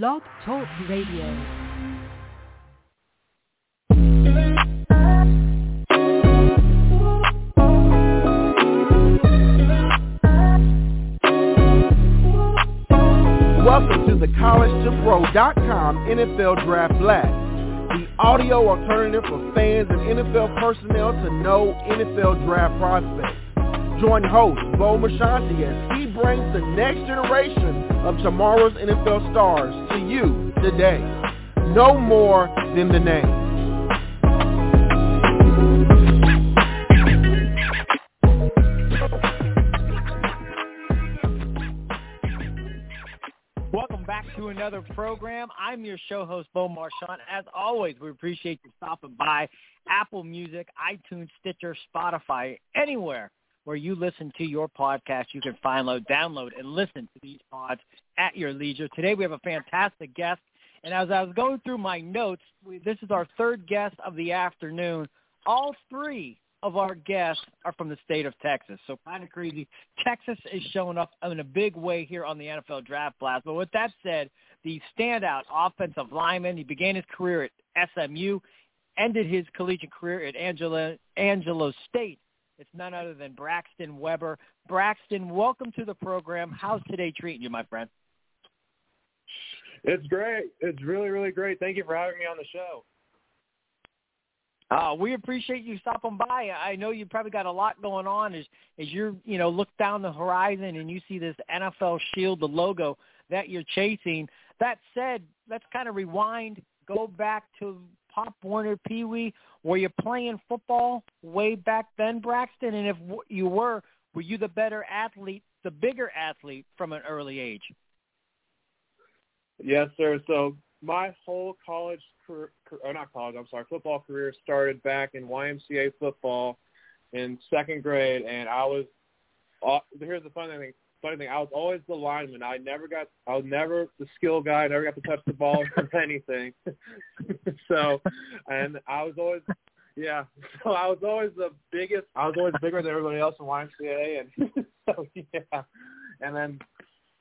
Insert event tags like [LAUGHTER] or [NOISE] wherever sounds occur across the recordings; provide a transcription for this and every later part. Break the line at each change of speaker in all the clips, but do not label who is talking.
Blog Talk Radio.
Welcome to the College2Pro.com NFL Draft Blast, the audio alternative for fans and NFL personnel to know NFL draft prospects. Join host Bo Marchionte as he brings the next generation of tomorrow's NFL stars to you today. Know more than the name.
Welcome back to another program. I'm your show host, Bo Marchionte. As always, we appreciate you stopping by Apple Music, iTunes, Stitcher, Spotify, anywhere where you listen to your podcast. You can find, load, download, and listen to these pods at your leisure. Today we have a fantastic guest. And as I was going through my notes, we, this is our third guest of the afternoon. All three of our guests are from the state of Texas. So kind of crazy. Texas is showing up in a big way here on the NFL Draft Blast. But with that said, the standout offensive lineman, he began his career at SMU, ended his collegiate career at Angela, Angelo State. It's none other than Braxton Webb. Braxton, welcome to the program. How's today treating you, my friend?
It's great. It's really, really great. Thank you for having me on the show.
Uh, we appreciate you stopping by. I know you probably got a lot going on as as you're you know look down the horizon and you see this NFL Shield, the logo that you're chasing. That said, let's kind of rewind, go back to Pop Warner Pee Wee. Were you playing football way back then, Braxton? And if you were, were you the better athlete, the bigger athlete from an early age?
Yes, sir. So my whole college career, or not college, I'm sorry, football career started back in YMCA football in second grade, and I was. Uh, here's the funny thing. Funny thing, I was always the lineman. I never got. I was never the skill guy. I never got to touch the ball or [LAUGHS] anything. [LAUGHS] so, and I was always. Yeah, [LAUGHS] so I was always the biggest. I was always bigger than everybody else in YMCA, and so yeah. And then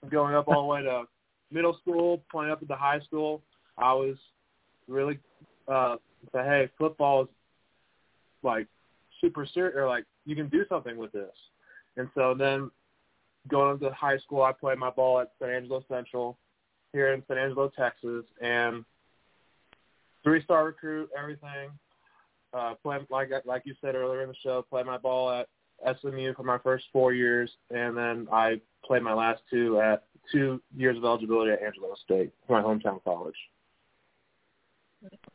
going up all the way to middle school, playing up the high school, I was really uh say, hey, football is like super serious or like you can do something with this. And so then going into high school I played my ball at San Angelo Central here in San Angelo, Texas and three star recruit, everything. Uh play like like you said earlier in the show, played my ball at SMU for my first four years and then I played my last two at two years of eligibility at Angelo State, my hometown college.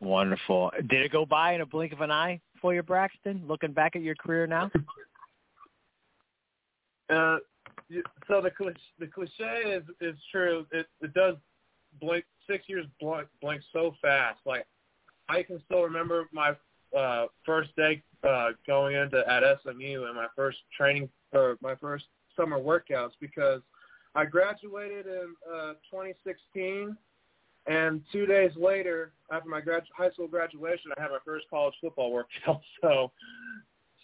Wonderful. Did it go by in a blink of an eye for you, Braxton? Looking back at your career now.
uh, so the cliche, the cliche is is true. It it does blink. Six years blink blink so fast. Like I can still remember my uh, first day uh, going into at SMU and my first training or my first summer workouts because I graduated in uh, 2016 and two days later, after my grad- high school graduation, I had my first college football workout. [LAUGHS] So,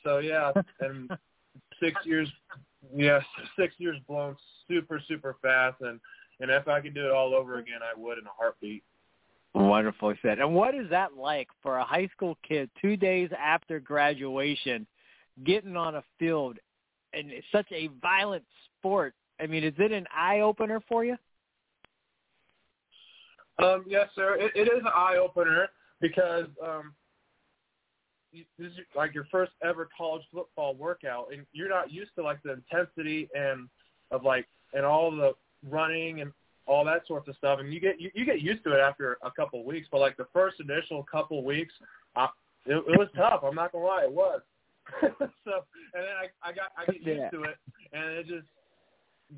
so yeah, and six years, yeah, six years blown super, super fast. And and if I could do it all over again, I would in a heartbeat.
Wonderful said. And what is that like for a high school kid two days after graduation, getting on a field, and it's such a violent sport? I mean, is it an eye opener for you?
Um, yes, sir. It, it is an eye opener because um, this is like your first ever college football workout, and you're not used to like the intensity and of like and all the running and all that sorts of stuff. And you get you, you get used to it after a couple of weeks, but like the first initial couple of weeks, uh, it, it was tough. I'm not gonna lie, it was. [LAUGHS] so and then I I got I get used
Yeah.
to it, and it just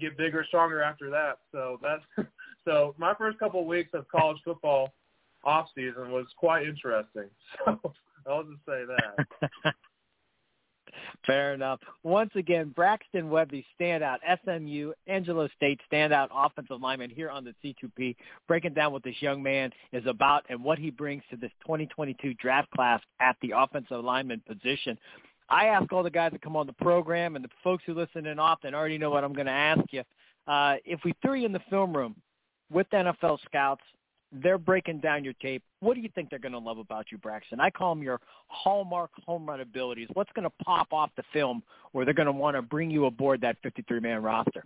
get bigger, stronger after that. So that's [LAUGHS] so my first couple of weeks of college football off season was quite interesting. [LAUGHS] So I'll just say that. [LAUGHS]
Fair enough. Once again, Braxton Webb, standout SMU Angelo State standout offensive lineman here on the C2P, breaking down what this young man is about and what he brings to this 2022 draft class at the offensive lineman position. I ask all the guys that come on the program and the folks who listen in often already know what I'm going to ask you. Uh, if we threw you in the film room with NFL scouts. They're breaking down your tape. What do you think they're going to love about you, Braxton? I call them your hallmark home run abilities. What's going to pop off the film where they're going to want to bring you aboard that 53-man roster?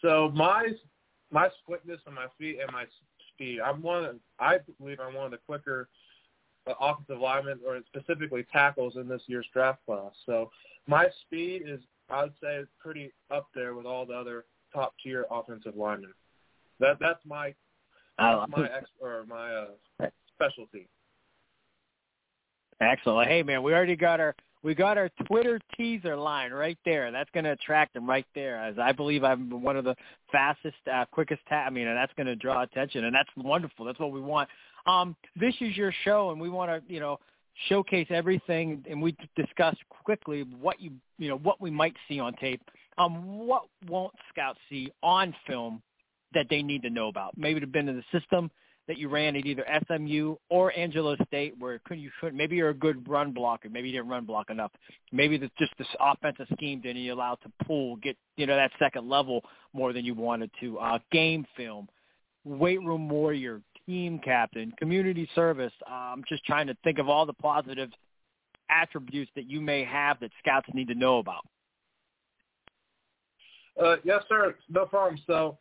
So my my quickness on my feet and my speed. I'm one. Of, I believe I'm one of the quicker uh, offensive linemen, or specifically tackles, in this year's draft class. So my speed is, I would say, pretty up there with all the other top tier offensive linemen. That that's my that's my ex or my uh, specialty.
Excellent. Hey man, we already got our we got our Twitter teaser line right there. That's going to attract them right there, as I believe I'm one of the fastest, uh, quickest. Ta- I mean, and that's going to draw attention, and that's wonderful. That's what we want. Um, this is your show, and we want to, you know, showcase everything, and we discuss quickly what you, you know, what we might see on tape. Um, what won't scouts see on film that they need to know about? Maybe to been in the system that you ran at either SMU or Angelo State, where you could maybe you're a good run blocker, maybe you didn't run block enough, maybe the, just this offensive scheme didn't allow to pull, get you know that second level more than you wanted to. Uh, game film, weight room warrior, team captain, community service. Uh, I'm just trying to think of all the positive attributes that you may have that scouts need to know about.
Uh, yes, sir. No problem. So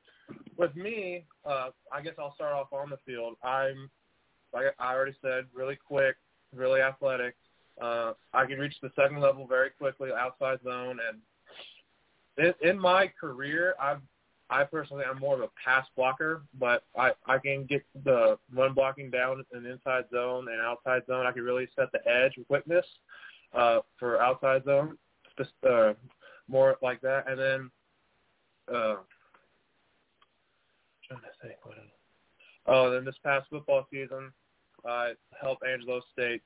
with me, uh, I guess I'll start off on the field. I'm, like I already said, really quick, really athletic. Uh, I can reach the second level very quickly, outside zone, and in, in my career, I've I personally I'm more of a pass blocker, but I I can get the run blocking down in inside zone and outside zone. I can really set the edge with quickness uh, for outside zone, uh, more like that, and then. Uh, trying to think. What oh, then this past football season, I helped Angelo State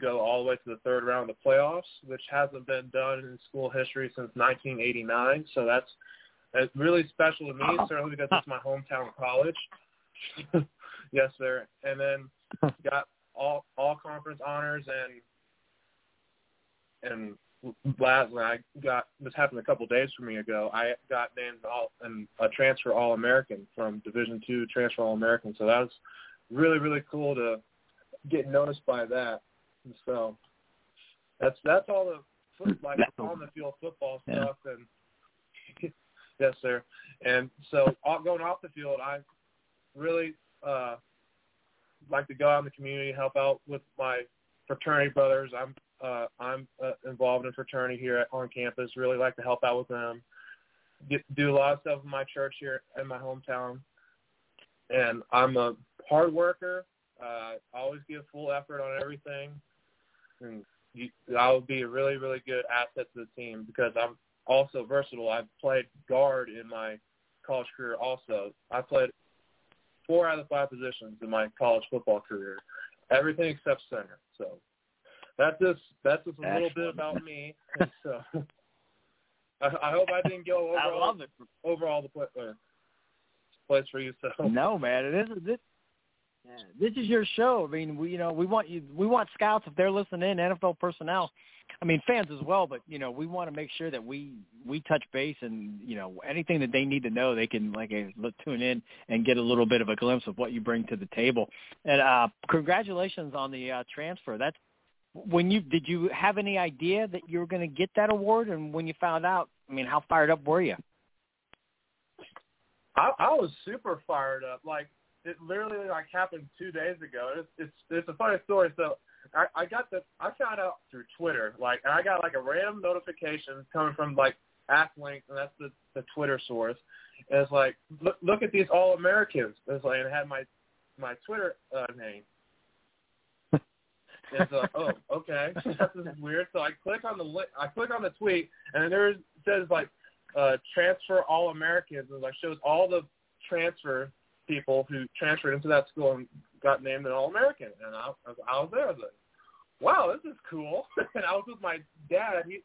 go all the way to the third round of the playoffs, which hasn't been done in school history since 1989. So that's, that's really special to me, certainly because it's my hometown college. [LAUGHS] yes, sir. And then [LAUGHS] got all all conference honors and and last when I got this happened a couple of days for me ago. I got named all and a transfer All American from Division Two transfer All American. So that was really really cool to get noticed by that. And so that's that's all the foot, like on the field football stuff yeah. and [LAUGHS] yes sir. And so going off the field, I really uh like to go out in the community, help out with my fraternity brothers. I'm uh, I'm uh, involved in fraternity here at, on campus. Really like to help out with them. Get, do a lot of stuff in my church here in my hometown. And I'm a hard worker. Uh, always give full effort on everything. And you, I'll be a really, really good asset to the team because I'm also versatile. I've played guard in my college career also. I played four out of five positions in my college football career. Everything except center. So that's just that's just a Excellent. little bit about [LAUGHS] me. so [LAUGHS] I, I hope I didn't go over I
all, it.
over all the play, uh, place for you. So
no, man, it is this. This is your show. I mean, we you know we want you we want scouts if they're listening, NFL personnel, I mean fans as well. But you know we want to make sure that we we touch base and you know anything that they need to know they can like tune in and get a little bit of a glimpse of what you bring to the table. And uh congratulations on the uh, transfer. That's when you did you have any idea that you were going to get that award and when you found out i mean how fired up were you
i i was super fired up like it literally like happened two days ago. It's it's it's a funny story. So i i got the i found out through twitter like and i got like a random notification coming from like Athlinks, and that's the the twitter source. And it's like look look at these all americans it's like and it had my my twitter uh, name. [LAUGHS] It's like, oh, okay, [LAUGHS] this is weird. So I click on the li- I click on the tweet, and there says like uh, transfer all Americans, and like shows all the transfer people who transferred into that school and got named an All American. And I, was, I was there. I was like, wow, this is cool. [LAUGHS] and I was with my dad, he,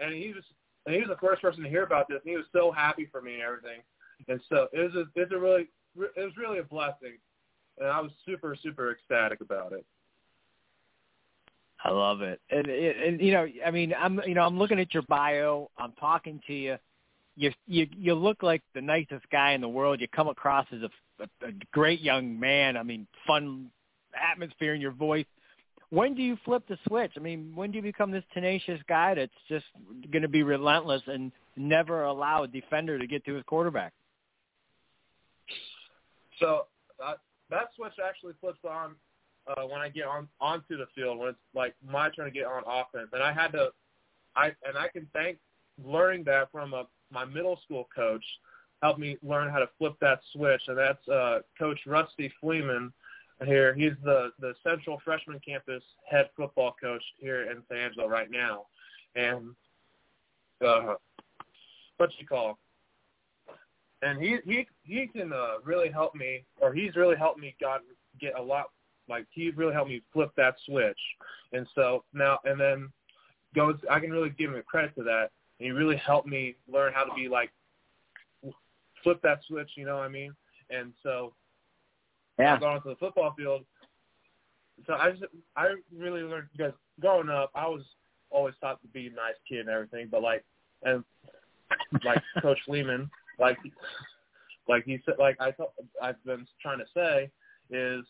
and he was and he was the first person to hear about this, and he was so happy for me and everything. And so it was a, it's a really it was really a blessing, and I was super super ecstatic about it.
I love it. And, and you know, I mean, I'm you know, I'm looking at your bio. I'm talking to you. you you you look like the nicest guy in the world. You come across as a, a, a great young man. I mean, fun atmosphere in your voice. When do you flip the switch? I mean, when do you become this tenacious guy that's just going to be relentless and never allow a defender to get to his quarterback?
So uh, that switch actually flips on uh, when I get on onto the field when it's like my turn to get on offense, and I had to, I and I can thank learning that from a, my middle school coach helped me learn how to flip that switch, and that's uh, Coach Rusty Fleeman here. He's the the Central Freshman Campus head football coach here in San Angelo right now, and uh, what you call and he he he can uh, really help me, or he's really helped me got get a lot. Like he really helped me flip that switch, and so now and then goes. I can really give him credit to that. And he really helped me learn how to be like flip that switch. You know what I mean? And so
yeah,
going to the football field. So I just I really learned because growing up I was always taught to be a nice kid and everything, but like and like [LAUGHS] Coach Lehman like like he said like I thought I've been trying to say is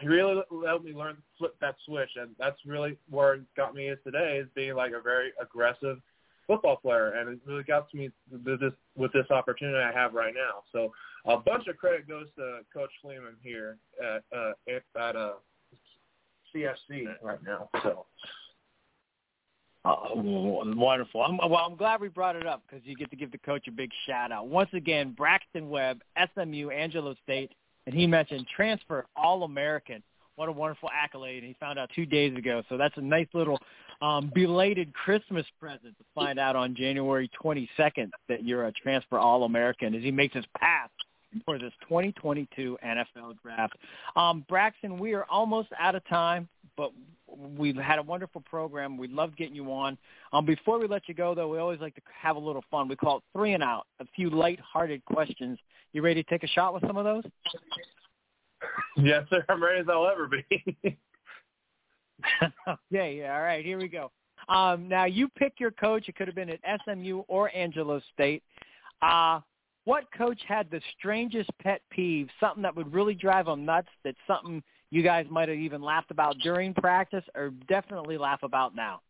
he really helped me learn to flip that switch and that's really where it got me is today is being like a very aggressive football player and it really got to me with this with this opportunity I have right now. So a bunch of credit goes to Coach Fleeman here at uh at uh CFC right now. So
uh, wonderful. I'm, well, I'm glad we brought it up because you get to give the coach a big shout out. Once again, Braxton Webb, SMU, Angelo State, and he mentioned transfer All-American. What a wonderful accolade. He found out two days ago. So that's a nice little um, belated Christmas present to find out on January 22nd that you're a transfer All-American as he makes his path for this 2022 NFL draft. Um, Braxton, we are almost out of time, but we've had a wonderful program. We love getting you on. Um, before we let you go, though, we always like to have a little fun. We call it three and out, a few light-hearted questions. You ready to take a shot with some of those? [LAUGHS]
Yes, sir. I'm ready as I'll ever be. [LAUGHS]
okay, yeah, all right, here we go. Um, now, you pick your coach. It could have been at SMU or Angelo State. Uh, what coach had the strangest pet peeve, something that would really drive them nuts, that's something you guys might have even laughed about during practice or definitely laugh about now?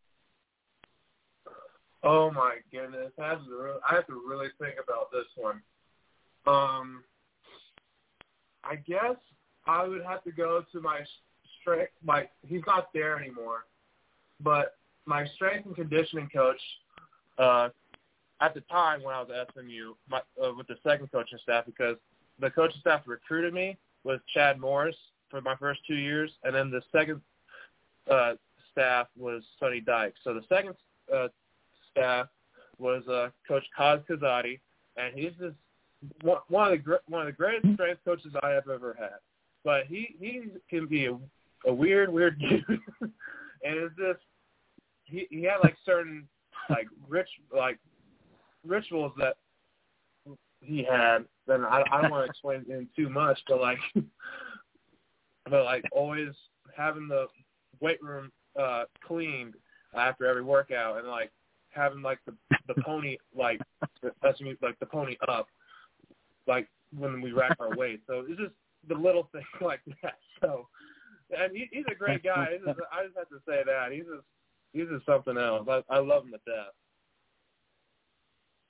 Oh my goodness, I have to, really, I have to really think about this one. Um, I guess I would have to go to my strength. My he's not there anymore, but my strength and conditioning coach, uh, at the time when I was at SMU my, uh, with the second coaching staff because the coaching staff recruited me was Chad Morris for my first two years, and then the second uh, staff was Sonny Dykes. So the second uh, staff was uh, Coach Kaz Kazadi, and he's just one of the one of the greatest strength coaches I have ever had. But he he can be a, a weird weird [LAUGHS] dude, and it's just he he had like certain like rich like rituals that he had. Then I, I don't want to [LAUGHS] explain in too much, but like, [LAUGHS] but like always having the weight room uh cleaned after every workout, and like having like the the pony like that's like the pony up, like when we rack our weight. So it's just the little things [LAUGHS] like that. So, and he, he's a great guy. Just, I just have to say that he's just he's just something else. I, I love him to death.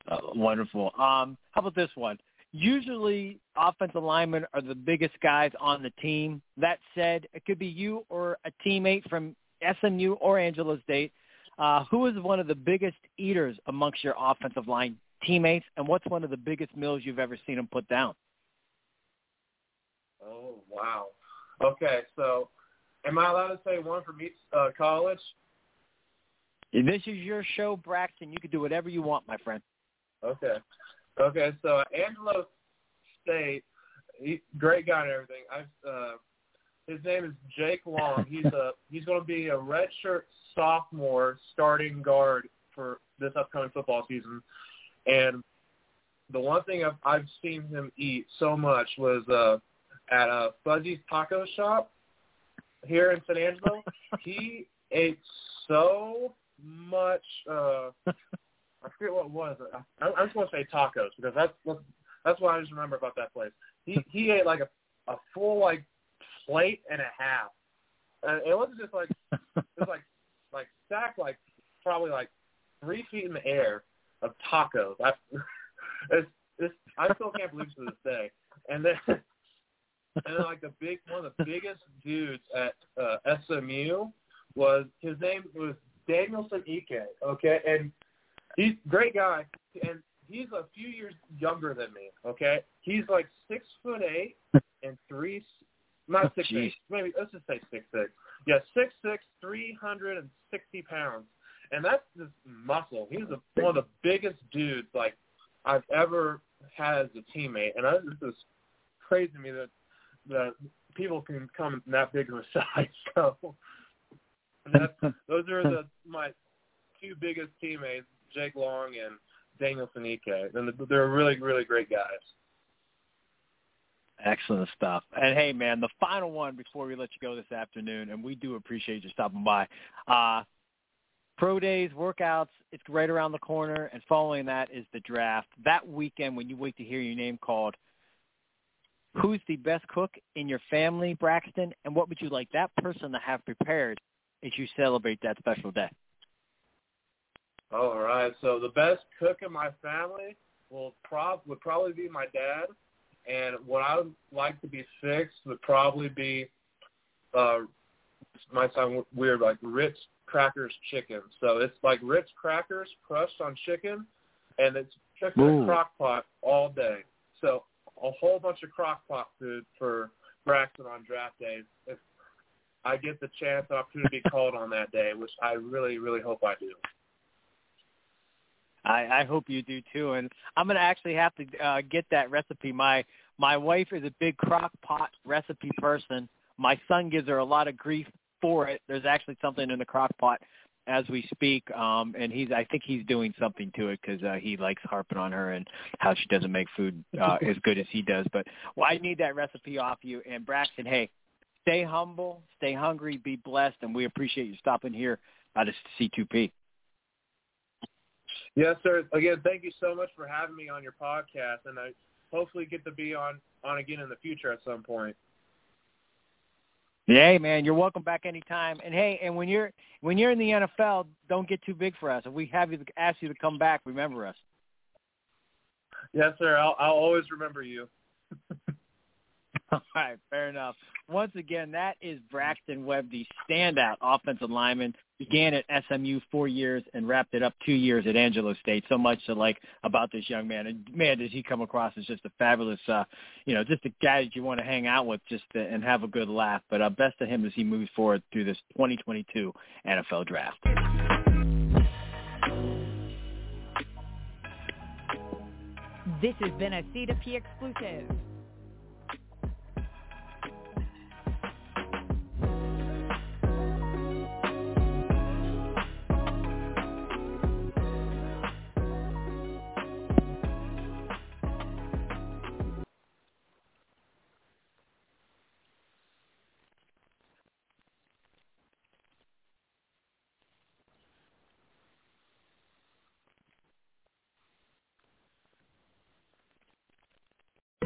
Uh, wonderful. Um, how about this one? Usually, offensive linemen are the biggest guys on the team. That said, it could be you or a teammate from SMU or Angelo State. Uh, who is one of the biggest eaters amongst your offensive line teammates, and what's one of the biggest meals you've ever seen them put down?
Oh wow. Okay, so am I allowed to say one from each uh, college?
This is your show, Braxton. You can do whatever you want, my friend.
Okay. Okay, so Angelo State, he, great guy and everything. I've uh, his name is Jake Long. [LAUGHS] He's a he's going to be a redshirt sophomore starting guard for this upcoming football season. And the one thing I've, I've seen him eat so much was uh, at a Fuzzy's Taco Shop here in San Angelo. [LAUGHS] he ate so much uh, I forget what it was. I, I just want to say tacos because that's that's, that's what I just remember about that place. He [LAUGHS] he ate like a a full like plate and a half. And it wasn't just like it was like like stacked like probably like three feet in the air of tacos. I [LAUGHS] it's, it's I still can't believe to this day. And then and like the big one of the biggest dudes at uh, SMU was his name was Danielson Ike. Okay, and he's a great guy, and he's a few years younger than me. Okay, he's like six foot eight and three, not six
Jeez.
eight, maybe let's just say six six. Yeah, six six, three hundred and sixty pounds, and that's just muscle. He's a, one of the biggest dudes like I've ever had as a teammate, and I, this is crazy to me that that people can come that big of a [LAUGHS] size. So those are the my two biggest teammates, Jake Long and Daniel Finike, and they're really really great guys.
Excellent stuff. And hey, man, the final one before we let you go this afternoon, and we do appreciate you stopping by. Uh, pro days, workouts, it's right around the corner, and following that is the draft. That weekend, when you wait to hear your name called, who's the best cook in your family, Braxton, and what would you like that person to have prepared as you celebrate that special day?
All right. So the best cook in my family will prob would probably be my dad, and what I would like to be fixed would probably be, uh, might sound weird, like Ritz crackers chicken. So it's like Ritz crackers crushed on chicken, and it's cooked in a crock pot all day. So a whole bunch of crock pot food for Braxton on draft day. If I get the chance, the opportunity to be called on that day, which I really, really hope I do.
I, I hope you do too. And I'm gonna actually have to uh, get that recipe. My my wife is a big crock pot recipe person. My son gives her a lot of grief for it. There's actually something in the crock pot as we speak, um, and he's I think he's doing something to it because uh, he likes harping on her and how she doesn't make food uh, [LAUGHS] as good as he does. But well, I need that recipe off you. And Braxton, hey, stay humble, stay hungry, be blessed, and we appreciate you stopping here at C2P.
Yes, sir. Again, thank you so much for having me on your podcast, and I hopefully get to be on on again in the future at some point.
Hey man, you're welcome back anytime. And hey, and when you're when you're in the NFL, don't get too big for us. If we have you ask you to come back, remember us.
Yes, sir. I'll I'll always remember you. [LAUGHS] [LAUGHS]
All right, fair enough. Once again, that is Braxton Webb, the standout offensive lineman. Began at SMU four years and wrapped it up two years at Angelo State. So much to like about this young man. And man, does he come across as just a fabulous, uh, you know, just a guy that you want to hang out with, just to, and have a good laugh. But uh, best to him as he moves forward through this 2022 NFL Draft.
This has been a C2P exclusive.